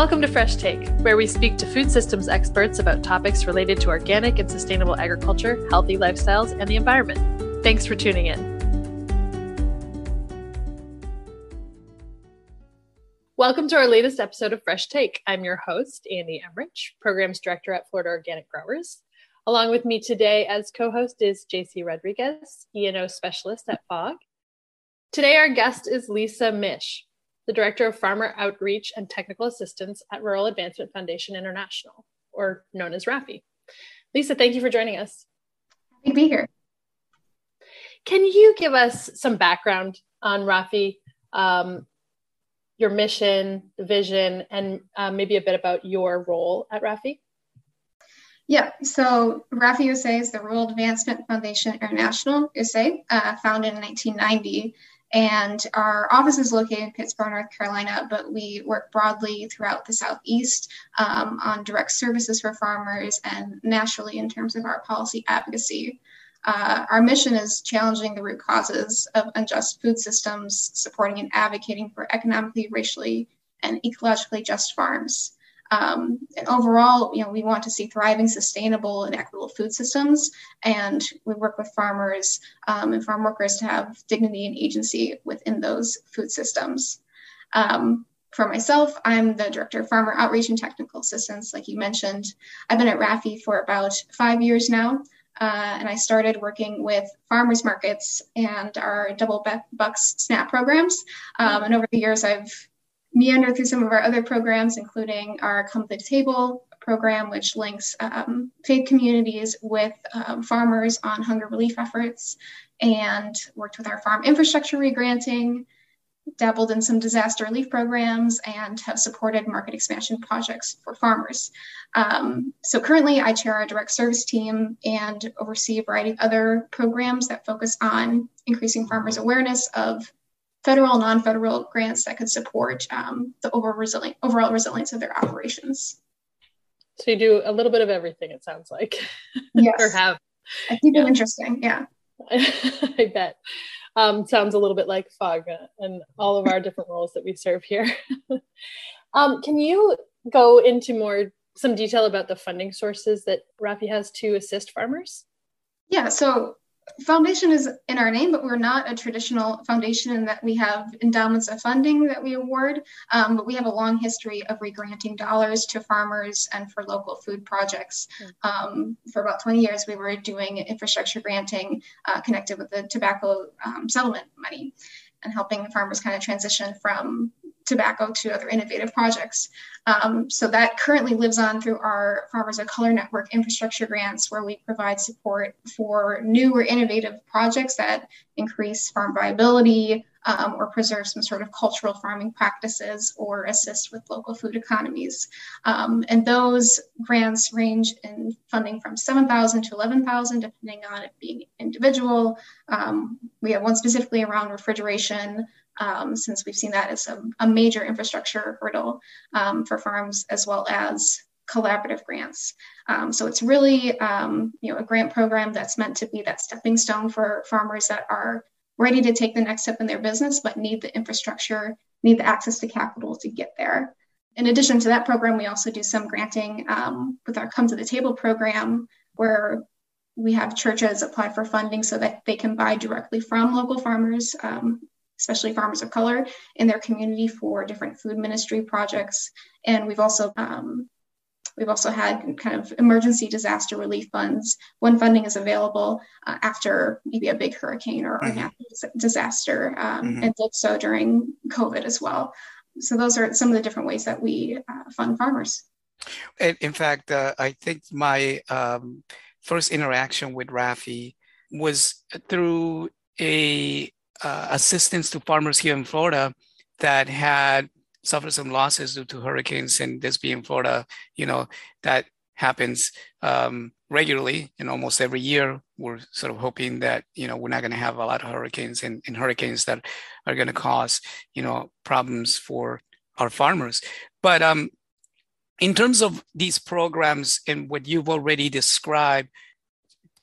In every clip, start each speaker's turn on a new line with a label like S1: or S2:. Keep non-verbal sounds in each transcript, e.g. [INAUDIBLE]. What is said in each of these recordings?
S1: Welcome to Fresh Take, where we speak to food systems experts about topics related to organic and sustainable agriculture, healthy lifestyles, and the environment. Thanks for tuning in. Welcome to our latest episode of Fresh Take. I'm your host, Andy Emrich, Programs Director at Florida Organic Growers. Along with me today as co host is JC Rodriguez, E&O Specialist at FOG. Today, our guest is Lisa Mish, the Director of Farmer Outreach and Technical Assistance at Rural Advancement Foundation International, or known as RAFI. Lisa, thank you for joining us.
S2: Happy to be here.
S1: Can you give us some background on RAFI, um, your mission, vision, and uh, maybe a bit about your role at RAFI?
S2: Yeah, so RAFI USA is the Rural Advancement Foundation International USA, uh, founded in 1990 and our office is located in Pittsboro, North Carolina, but we work broadly throughout the Southeast um, on direct services for farmers and nationally in terms of our policy advocacy. Uh, our mission is challenging the root causes of unjust food systems, supporting and advocating for economically, racially, and ecologically just farms. Um, and overall, you know, we want to see thriving, sustainable, and equitable food systems. And we work with farmers um, and farm workers to have dignity and agency within those food systems. Um, for myself, I'm the director of farmer outreach and technical assistance, like you mentioned. I've been at RAFI for about five years now. Uh, and I started working with farmers markets and our double bucks SNAP programs. Um, and over the years, I've meander through some of our other programs, including our Come to the Table program, which links um, faith communities with um, farmers on hunger relief efforts, and worked with our farm infrastructure regranting, dabbled in some disaster relief programs, and have supported market expansion projects for farmers. Um, so currently, I chair our direct service team and oversee a variety of other programs that focus on increasing farmers' awareness of federal and non-federal grants that could support um, the overall, resilient, overall resilience of their operations.
S1: So you do a little bit of everything, it sounds like. [LAUGHS]
S2: Yes.
S1: or have.
S2: I keep yeah. it interesting, yeah. [LAUGHS]
S1: I bet. Um, sounds a little bit like FOG and all of our different roles that we serve here. [LAUGHS] um, can you go into more some detail about the funding sources that RAFI has to assist farmers?
S2: Yeah, so foundation is in our name, but we're not a traditional foundation in that we have endowments of funding that we award, um, but we have a long history of regranting dollars to farmers and for local food projects. Um, for about 20 years, we were doing infrastructure granting uh, connected with the tobacco um, settlement money and helping farmers kind of transition from tobacco to other innovative projects. Um, so that currently lives on through our Farmers of Color Network infrastructure grants, where we provide support for new or innovative projects that increase farm viability um, or preserve some sort of cultural farming practices or assist with local food economies. Um, and those grants range in funding from 7,000 to 11,000, depending on it being individual. Um, we have one specifically around refrigeration um, since we've seen that as a, a major infrastructure hurdle um, for farms as well as collaborative grants. Um, so it's really um, you know a grant program that's meant to be that stepping stone for farmers that are ready to take the next step in their business but need the infrastructure, need the access to capital to get there. In addition to that program, we also do some granting um, with our Come to the Table program, where we have churches apply for funding so that they can buy directly from local farmers um, especially farmers of color in their community for different food ministry projects. And we've also um, We've also had kind of emergency disaster relief funds when funding is available uh, after maybe a big hurricane or, mm-hmm. natural disaster, um, mm-hmm. and did so during COVID as well. So those are some of the different ways that we uh, fund farmers.
S3: In fact, uh, I think my um, first interaction with RAFI was through a uh, assistance to farmers here in Florida that had suffered some losses due to hurricanes and this being Florida, you know, that happens um, regularly and almost every year. We're sort of hoping that, you know, we're not going to have a lot of hurricanes and, and hurricanes that are going to cause, you know, problems for our farmers. But um, in terms of these programs and what you've already described,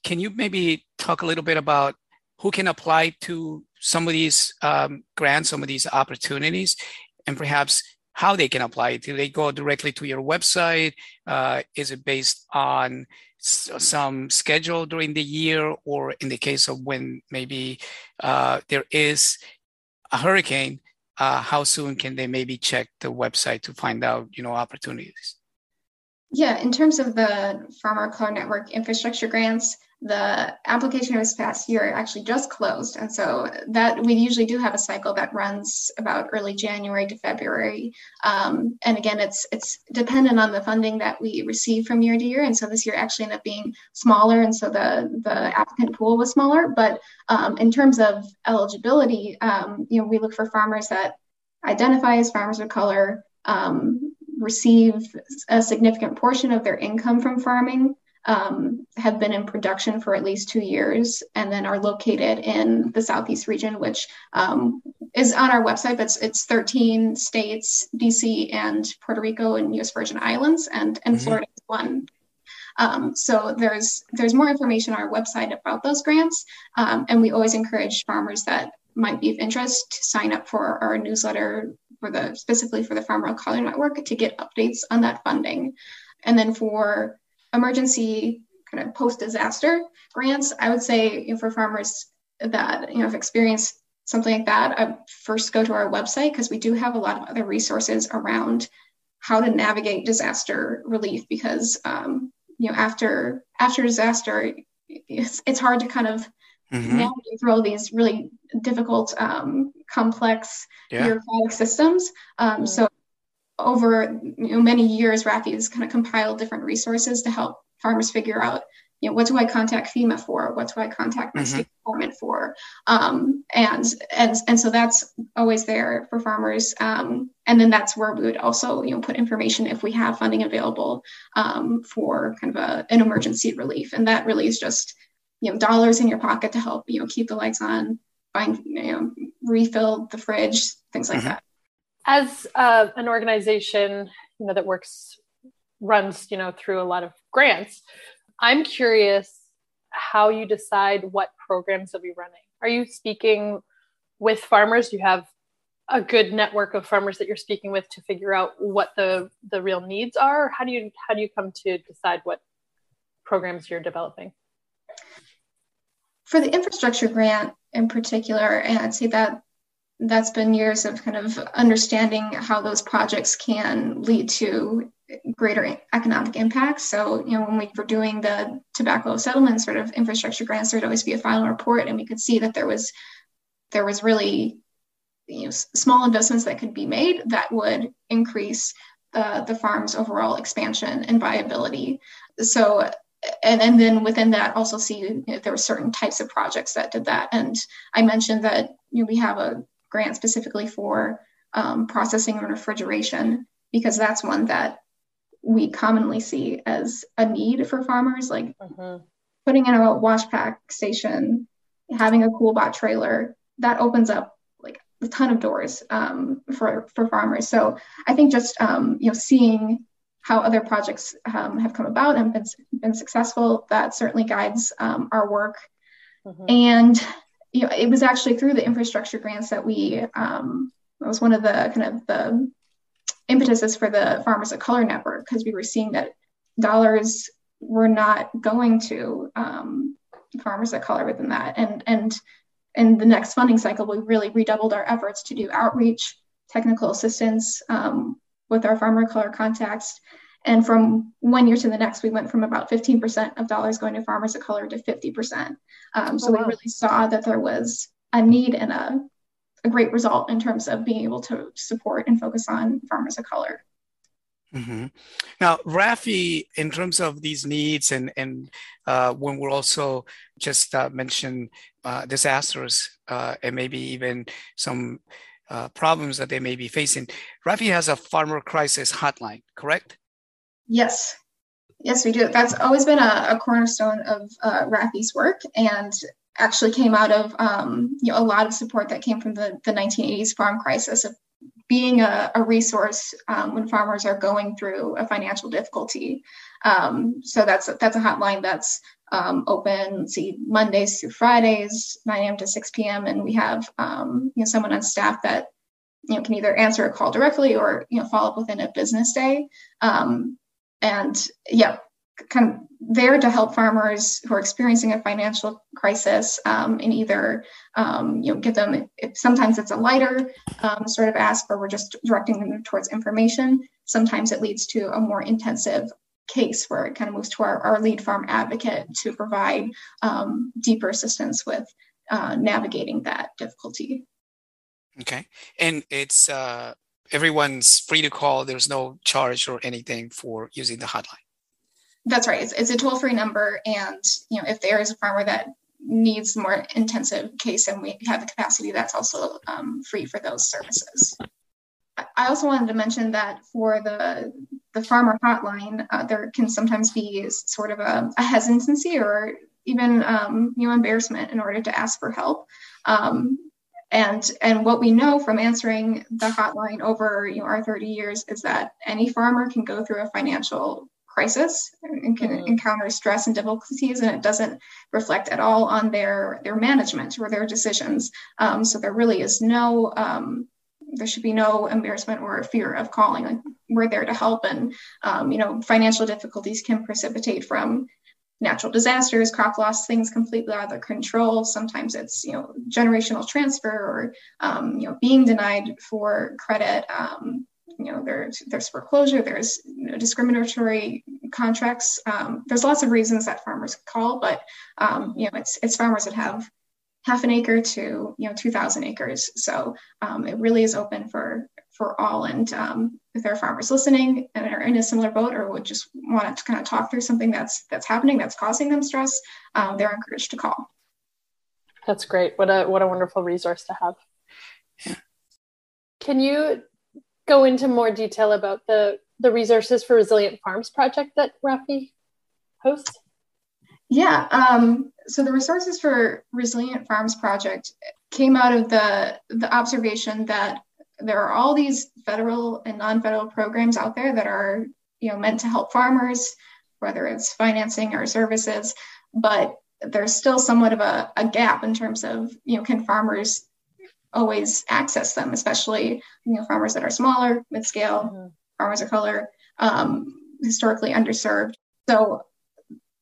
S3: can you maybe talk a little bit about who can apply to some of these um, grants, some of these opportunities, and perhaps how they can apply? Do they go directly to your website? Uh, is it based on some schedule during the year, or in the case of when maybe uh, there is a hurricane, uh, how soon can they maybe check the website to find out, you know, opportunities?
S2: Yeah, in terms of the Farmer Color Network infrastructure grants, the application this past year actually just closed. And so that we usually do have a cycle that runs about early January to February. Um, and again, it's it's dependent on the funding that we receive from year to year. And so this year actually ended up being smaller. And so the, the applicant pool was smaller. But um, in terms of eligibility, um, you know, we look for farmers that identify as farmers of color, um, receive a significant portion of their income from farming um, have been in production for at least two years and then are located in the Southeast region, which um, is on our website, but it's, it's, 13 states, DC and Puerto Rico and US Virgin Islands, and, and mm-hmm. Florida is one. Um, so there's there's more information on our website about those grants, um, and we always encourage farmers that might be of interest to sign up for our newsletter for the specifically for the Farm Farmer Color Network to get updates on that funding. And then for emergency kind of post disaster grants, I would say you know, for farmers that you know have experienced something like that, I first go to our website because we do have a lot of other resources around how to navigate disaster relief because um, you know after after disaster it's, it's hard to kind of mm-hmm. navigate through all these really difficult um, complex yeah. bureaucratic systems um, mm-hmm. so over you know, many years, Rafi has kind of compiled different resources to help farmers figure out, you know, what do I contact FEMA for? What do I contact my mm-hmm. state government for? Um, and and and so that's always there for farmers. Um, and then that's where we would also, you know, put information if we have funding available um, for kind of a, an emergency relief. And that really is just, you know, dollars in your pocket to help, you know, keep the lights on, buying, you know, refill the fridge, things like mm-hmm. that.
S1: As uh, an organization you know that works runs you know through a lot of grants i'm curious how you decide what programs you'll be running. Are you speaking with farmers? You have a good network of farmers that you're speaking with to figure out what the the real needs are? How do you how do you come to decide what programs you're developing
S2: for the infrastructure grant in particular and i'd say that that's been years of kind of understanding how those projects can lead to greater economic impact. So, you know, when we were doing the tobacco settlement sort of infrastructure grants, there'd always be a final report, and we could see that there was there was really you know small investments that could be made that would increase the the farm's overall expansion and viability. So. And, and then within that, also see you know, there were certain types of projects that did that. And I mentioned that you know, we have a grant specifically for um, processing and refrigeration because that's one that we commonly see as a need for farmers like mm-hmm. putting in a wash pack station having a coolbot trailer that opens up like a ton of doors um, for for farmers so i think just um, you know seeing how other projects um, have come about and been, been successful that certainly guides um, our work mm-hmm. and you know, it was actually through the infrastructure grants that we, um, that was one of the kind of the impetuses for the Farmers of Color Network because we were seeing that dollars were not going to um, farmers of color within that. And, and in the next funding cycle, we really redoubled our efforts to do outreach, technical assistance um, with our farmer of color contacts, and from one year to the next, we went from about 15% of dollars going to farmers of color to 50%. Um, so oh, wow. we really saw that there was a need and a, a great result in terms of being able to support and focus on farmers of color.
S3: Mm-hmm. Now, Rafi, in terms of these needs, and and uh, when we're also just uh, mention uh, disasters uh, and maybe even some uh, problems that they may be facing, Rafi has a farmer crisis hotline, correct?
S2: Yes. Yes, we do. That's always been a, a cornerstone of uh, Rafi's work and actually came out of um, you know, a lot of support that came from the, the 1980s farm crisis of being a, a resource um, when farmers are going through a financial difficulty. Um, so that's that's a hotline that's um, open, see Mondays through Fridays, 9 a.m. to 6 p.m. And we have um, you know someone on staff that you know can either answer a call directly or you know follow up within a business day um, and yeah kind of there to help farmers who are experiencing a financial crisis um, and either um, you know give them sometimes it's a lighter um, sort of ask where we're just directing them towards information sometimes it leads to a more intensive case where it kind of moves to our, our lead farm advocate to provide um, deeper assistance with uh, navigating that difficulty.
S3: Okay. And it's uh, everyone's free to call. There's no charge or anything for using the hotline
S2: that's right. It's, it's a toll free number. And, you know, if there is a farmer that needs more intensive case and we have the capacity, that's also um, free for those services. I also wanted to mention that for the the farmer hotline, uh, there can sometimes be sort of a, a hesitancy or even um, you know embarrassment in order to ask for help. Um, and and what we know from answering the hotline over you know our 30 years is that any farmer can go through a financial crisis and can mm-hmm. encounter stress and difficulties and it doesn't reflect at all on their their management or their decisions. Um, so there really is no um, there should be no embarrassment or fear of calling. Like we're there to help and um, you know financial difficulties can precipitate from natural disasters crop loss things completely out of their control. Sometimes it's you know generational transfer or um, you know being denied for credit um, you know there's there's foreclosure there's you know, discriminatory contracts. Um, there's lots of reasons that farmers call but um, you know it's it's farmers that have half an acre to you know 2000 acres. So um, it really is open for for all. And um, if there are farmers listening and are in a similar boat or would just want to kind of talk through something that's that's happening that's causing them stress um, they're encouraged to call.
S1: That's great. What a what a wonderful resource to have. Can you go into more detail about the the resources for resilient farms project that Rafi hosts?
S2: Yeah, um, so the resources for resilient farms project came out of the the observation that there are all these federal and non-federal programs out there that are you know meant to help farmers, whether it's financing or services, but there's still somewhat of a, a gap in terms of you know can farmers always access them, especially you know farmers that are smaller, mid scale, mm-hmm. farmers of color, um, historically underserved. So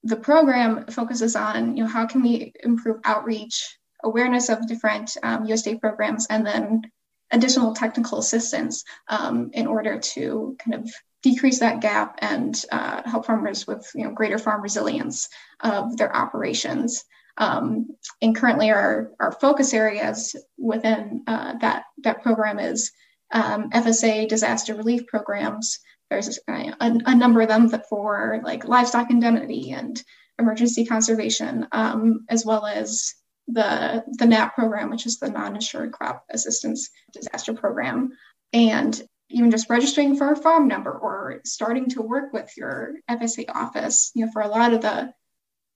S2: the program focuses on you know how can we improve outreach, awareness of different um, USDA programs, and then additional technical assistance um, in order to kind of decrease that gap and uh, help farmers with you know greater farm resilience of their operations. Um, and currently, our, our focus areas within uh, that, that program is um, FSA disaster relief programs. There's a, a, number of them for like livestock indemnity and emergency conservation, um, as well as the the NAP program, which is the non-insured crop assistance disaster program, and even just registering for a farm number or starting to work with your FSA office. You know, for a lot of the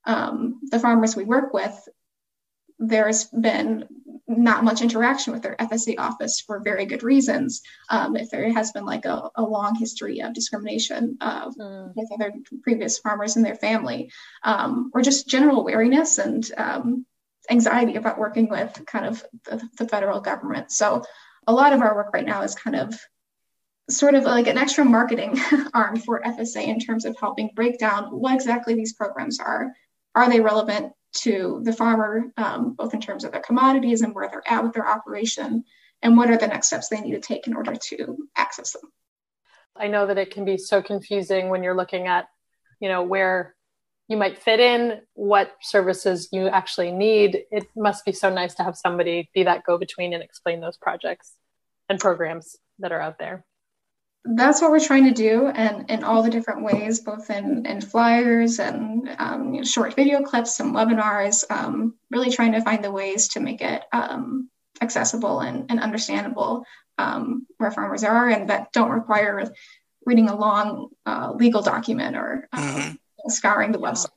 S2: um, the farmers we work with, there's been not much interaction with their FSA office for very good reasons. Um, if there has been like a, a long history of discrimination uh, mm. with other previous farmers in their family, um, or just general wariness and um, anxiety about working with kind of the, the, federal government. So a lot of our work right now is kind of sort of like an extra marketing [LAUGHS] arm for FSA in terms of helping break down what exactly these programs are, are they relevant to the farmer, um, both in terms of their commodities and where they're at with their operation, and what are the next steps they need to take in order to access them?
S1: I know that it can be so confusing when you're looking at, you know, where you might fit in, what services you actually need. It must be so nice to have somebody be that go between and explain those projects and programs that are out there
S2: that's what we're trying to do and in all the different ways both in, in flyers and um, you know, short video clips and webinars um, really trying to find the ways to make it um, accessible and, and understandable um, where farmers are and that don't require reading a long uh, legal document or um, mm-hmm. scouring the website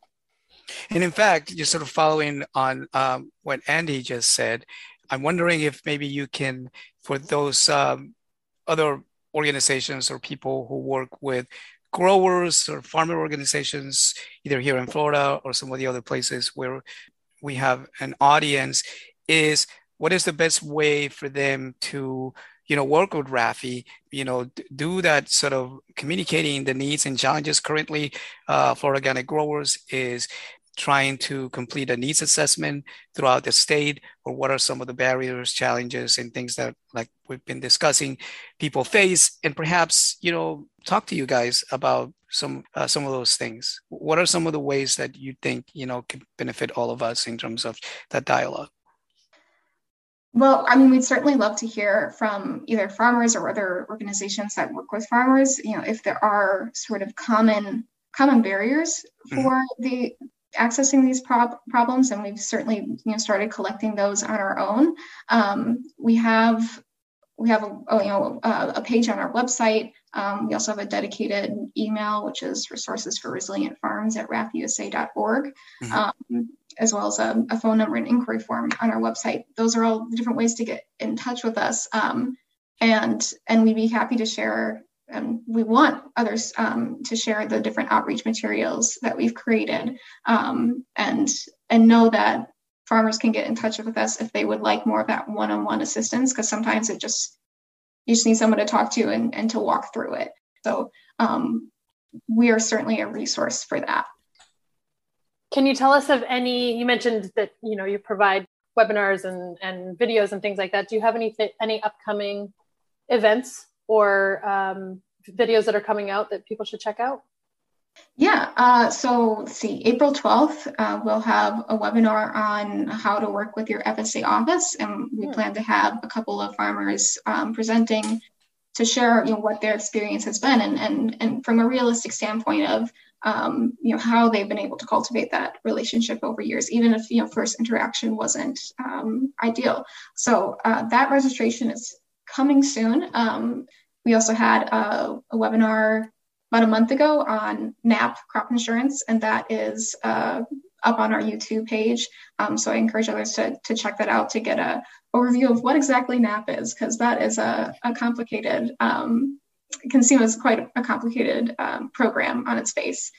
S3: and in fact just sort of following on um, what andy just said i'm wondering if maybe you can for those other organizations or people who work with growers or farmer organizations, either here in Florida or some of the other places where we have an audience, is what is the best way for them to you know work with rafi you know do that sort of communicating the needs and challenges currently uh, for organic growers is trying to complete a needs assessment throughout the state or what are some of the barriers challenges and things that like we've been discussing people face and perhaps you know talk to you guys about some uh, some of those things what are some of the ways that you think you know can benefit all of us in terms of that dialogue
S2: well, I mean, we'd certainly love to hear from either farmers or other organizations that work with farmers. You know, if there are sort of common common barriers mm-hmm. for mm-hmm. the accessing these prob- problems, and we've certainly you know started collecting those on our own. Um, we have we have a, a you know a, a, page on our website. Um, we also have a dedicated email, which is resources for resilient farms at rafiusa.org, mm-hmm. um, as well as a, a, phone number and inquiry form on our website. Those are all the different ways to get in touch with us, um, and and we'd be happy to share and we want others um, to share the different outreach materials that we've created um, and and know that farmers can get in touch with us if they would like more of that one-on-one assistance because sometimes it just you just need someone to talk to and, and to walk through it. So um, we are certainly a resource for that.
S1: Can you tell us of any you mentioned that you know you provide webinars and, and videos and things like that. Do you have any any upcoming events or um, videos that are coming out that people should check out?
S2: Yeah, uh, so let's see, April 12th, uh, we'll have a webinar on how to work with your FSA office, and we yeah. plan to have a couple of farmers um, presenting to share you know, what their experience has been and, and, and from a realistic standpoint of um, you know how they've been able to cultivate that relationship over years, even if you know first interaction wasn't um, ideal. So uh, that registration is coming soon. Um, we also had a, a, webinar about a month ago on NAP crop insurance, and that is uh, up on our YouTube page. Um, so I encourage others to, to check that out to get a overview of what exactly NAP is, because that is a, a complicated, um, can seem as quite a complicated um, program on its face.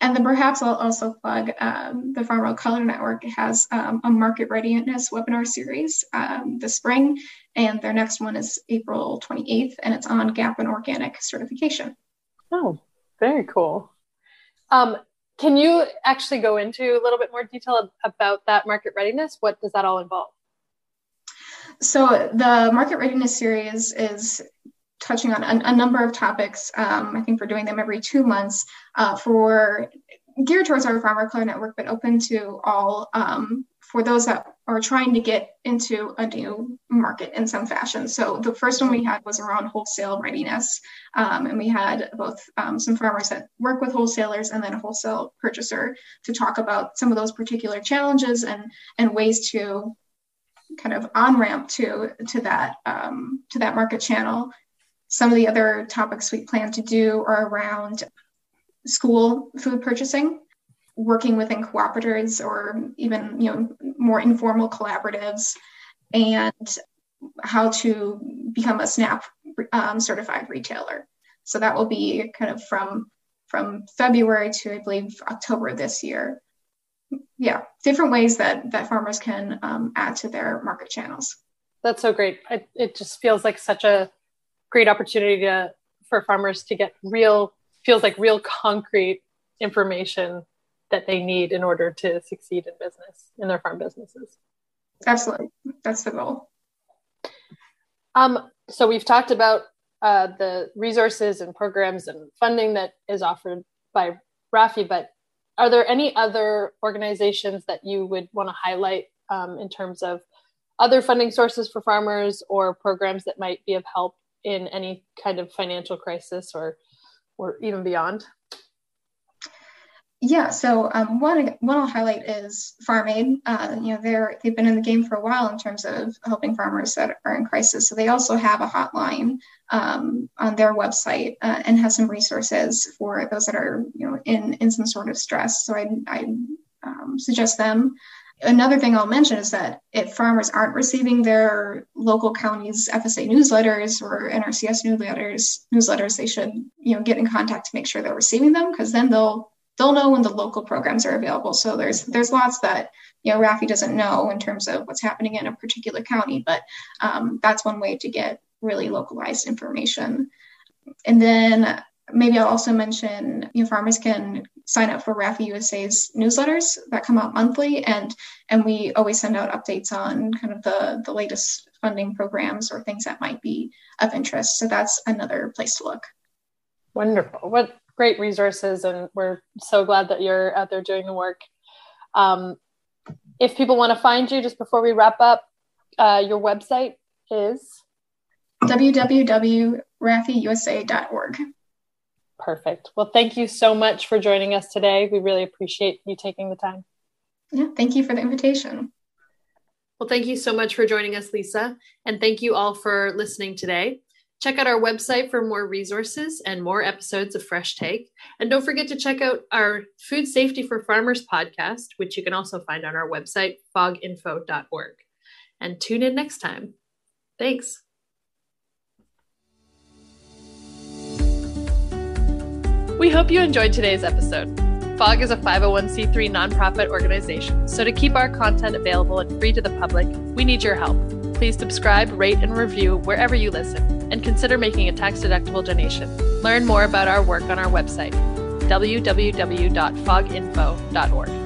S2: And then perhaps I'll also plug um, the Farmers of Color Network has um, a market readiness webinar series um, this spring, and their next one is April 28th, and it's on GAP and organic certification.
S1: Oh, very cool. Um, can you actually go into a little bit more detail about that market readiness? What does that all involve?
S2: So the market readiness series is touching on a, a number of topics. Um, I think we're doing them every two months uh, for geared towards our farmer color network, but open to all um, for those that are trying to get into a new market in some fashion. So the first one we had was around wholesale readiness, um, and we had both um, some farmers that work with wholesalers and then a wholesale purchaser to talk about some of those particular challenges and and ways to kind of on ramp to to that um, to that market channel some of the other topics we plan to do are around school food purchasing, working within cooperatives or even you know more informal collaboratives, and how to become a SNAP um, certified retailer. So that will be kind of from from February to I believe October this year. Yeah, different ways that that farmers can um, add to their market channels.
S1: That's so great. I, it just feels like such a great opportunity to for farmers to get real feels like real concrete information that they need in order to succeed in business in their farm businesses.
S2: Absolutely. That's the goal.
S1: Um, so we've talked about uh, the resources and programs and funding that is offered by rafi but are there any other organizations that you would want to highlight um, in terms of other funding sources for farmers or programs that might be of help in any kind of financial crisis or or even beyond?
S2: Yeah, so um, one one I'll highlight is Farm Aid. Uh, you know, they're they've been in the game for a while in terms of helping farmers that are in crisis. So they also have a hotline um, on their website uh, and has some resources for those that are you know in in some sort of stress. So I I um, suggest them. Another thing I'll mention is that if farmers aren't receiving their local county's FSA newsletters or NRCS newsletters, newsletters, they should you know get in contact to make sure they're receiving them because then they'll they'll know when the local programs are available. So there's there's lots that you know RAFI doesn't know in terms of what's happening in a particular county, but um, that's one way to get really localized information. And then maybe I'll also mention you know farmers can sign up for RAFI USA's newsletters that come out monthly, and and we always send out updates on kind of the the latest funding programs or things that might be of interest. So that's another place to look.
S1: Wonderful. What great resources, and we're so glad that you're out there doing the work. Um, if people want to find you, just before we wrap up, uh, your website is
S2: www.rafiusa.org.
S1: Perfect. Well, thank you so much for joining us today. We really appreciate you taking the time.
S2: Yeah, thank you for the invitation.
S1: Well, thank you so much for joining us, Lisa. And thank you all for listening today. Check out our website for more resources and more episodes of Fresh Take. And don't forget to check out our Food Safety for Farmers podcast, which you can also find on our website, foginfo.org. And tune in next time. Thanks. We hope you enjoyed today's episode. FOG is a 501c3 nonprofit organization, so to keep our content available and free to the public, we need your help. Please subscribe, rate, and review wherever you listen, and consider making a tax deductible donation. Learn more about our work on our website, www.foginfo.org.